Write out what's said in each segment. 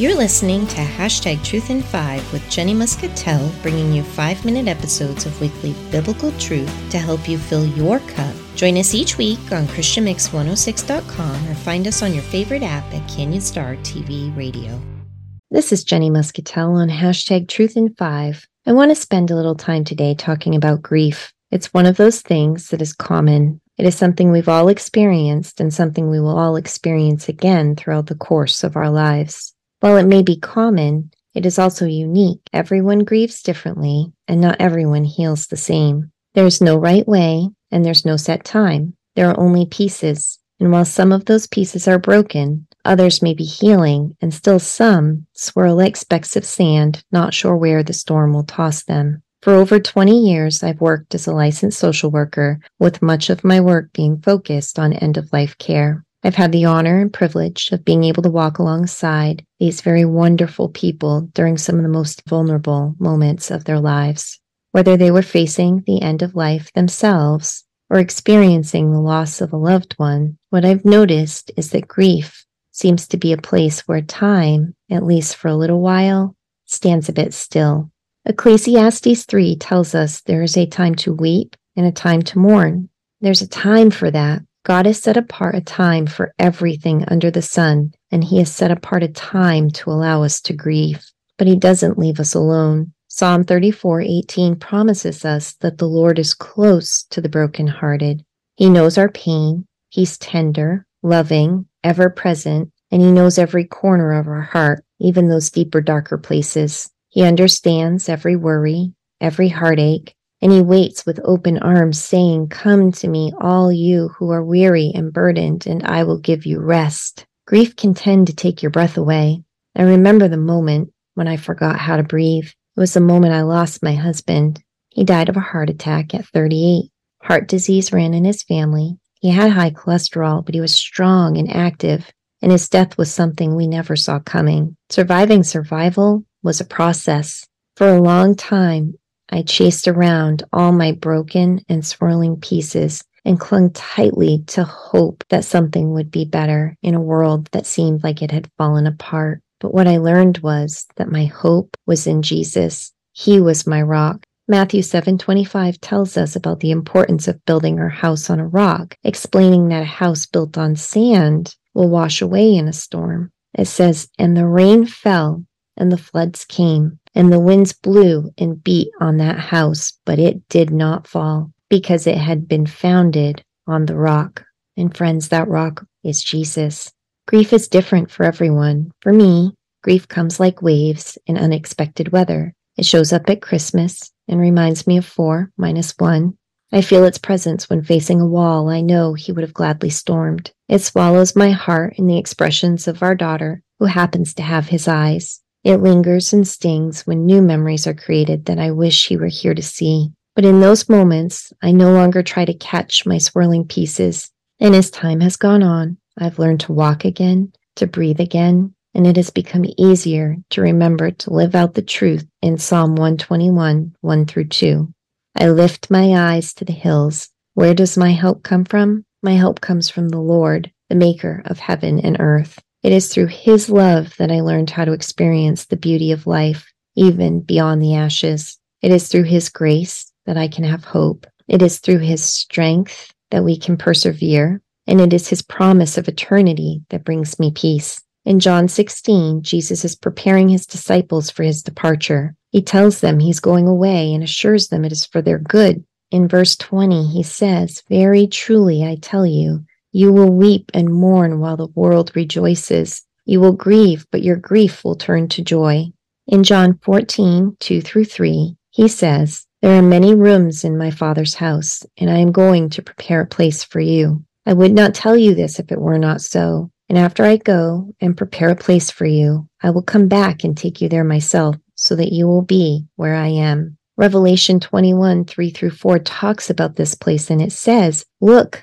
You're listening to Hashtag Truth in Five with Jenny Muscatell, bringing you five minute episodes of weekly biblical truth to help you fill your cup. Join us each week on ChristianMix106.com or find us on your favorite app at Canyon Star TV Radio. This is Jenny Muscatell on Hashtag Truth in Five. I want to spend a little time today talking about grief. It's one of those things that is common. It is something we've all experienced and something we will all experience again throughout the course of our lives. While it may be common, it is also unique. Everyone grieves differently, and not everyone heals the same. There is no right way, and there's no set time. There are only pieces. And while some of those pieces are broken, others may be healing, and still some swirl like specks of sand, not sure where the storm will toss them. For over 20 years, I've worked as a licensed social worker, with much of my work being focused on end of life care. I've had the honor and privilege of being able to walk alongside these very wonderful people during some of the most vulnerable moments of their lives. Whether they were facing the end of life themselves or experiencing the loss of a loved one, what I've noticed is that grief seems to be a place where time, at least for a little while, stands a bit still. Ecclesiastes 3 tells us there is a time to weep and a time to mourn. There's a time for that God has set apart a time for everything under the sun, and He has set apart a time to allow us to grieve. But He doesn't leave us alone. Psalm 34 18 promises us that the Lord is close to the brokenhearted. He knows our pain, He's tender, loving, ever present, and He knows every corner of our heart, even those deeper, darker places. He understands every worry, every heartache, and he waits with open arms, saying, Come to me, all you who are weary and burdened, and I will give you rest. Grief can tend to take your breath away. I remember the moment when I forgot how to breathe. It was the moment I lost my husband. He died of a heart attack at 38. Heart disease ran in his family. He had high cholesterol, but he was strong and active, and his death was something we never saw coming. Surviving survival was a process. For a long time, I chased around all my broken and swirling pieces and clung tightly to hope that something would be better in a world that seemed like it had fallen apart. But what I learned was that my hope was in Jesus. He was my rock. Matthew 7:25 tells us about the importance of building our house on a rock, explaining that a house built on sand will wash away in a storm. It says, "And the rain fell, and the floods came, and the winds blew and beat on that house, but it did not fall because it had been founded on the rock. And friends, that rock is Jesus. Grief is different for everyone. For me, grief comes like waves in unexpected weather. It shows up at Christmas and reminds me of four minus one. I feel its presence when facing a wall I know he would have gladly stormed. It swallows my heart in the expressions of our daughter, who happens to have his eyes. It lingers and stings when new memories are created that I wish he were here to see. But in those moments, I no longer try to catch my swirling pieces. And as time has gone on, I've learned to walk again, to breathe again, and it has become easier to remember to live out the truth in Psalm 121, 1 through 2. I lift my eyes to the hills. Where does my help come from? My help comes from the Lord, the maker of heaven and earth. It is through His love that I learned how to experience the beauty of life, even beyond the ashes. It is through His grace that I can have hope. It is through His strength that we can persevere. And it is His promise of eternity that brings me peace. In John 16, Jesus is preparing his disciples for his departure. He tells them he's going away and assures them it is for their good. In verse 20, he says, Very truly I tell you, you will weep and mourn while the world rejoices. You will grieve, but your grief will turn to joy. In John 14, 2 through 3, he says, There are many rooms in my Father's house, and I am going to prepare a place for you. I would not tell you this if it were not so. And after I go and prepare a place for you, I will come back and take you there myself, so that you will be where I am. Revelation 21, 3 through 4 talks about this place, and it says, Look,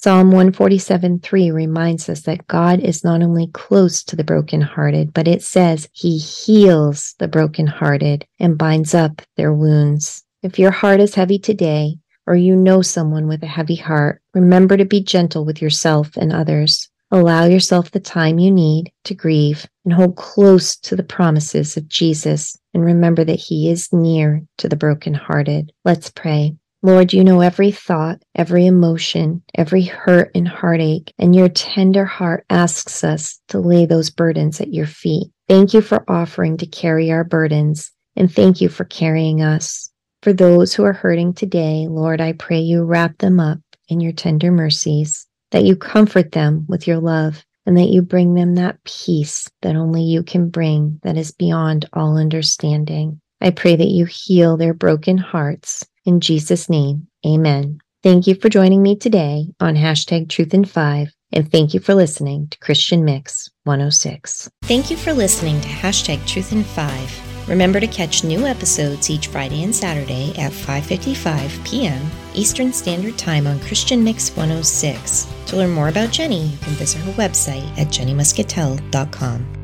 Psalm 147 3 reminds us that God is not only close to the brokenhearted, but it says he heals the brokenhearted and binds up their wounds. If your heart is heavy today, or you know someone with a heavy heart, remember to be gentle with yourself and others. Allow yourself the time you need to grieve and hold close to the promises of Jesus and remember that he is near to the brokenhearted. Let's pray. Lord, you know every thought, every emotion, every hurt and heartache, and your tender heart asks us to lay those burdens at your feet. Thank you for offering to carry our burdens, and thank you for carrying us. For those who are hurting today, Lord, I pray you wrap them up in your tender mercies, that you comfort them with your love, and that you bring them that peace that only you can bring that is beyond all understanding. I pray that you heal their broken hearts in Jesus' name, amen. Thank you for joining me today on hashtag Truth in Five, and thank you for listening to Christian Mix 106. Thank you for listening to hashtag Truth in Five. Remember to catch new episodes each Friday and Saturday at 5:55 p.m. Eastern Standard Time on Christian Mix 106. To learn more about Jenny, you can visit her website at jennymuscatell.com.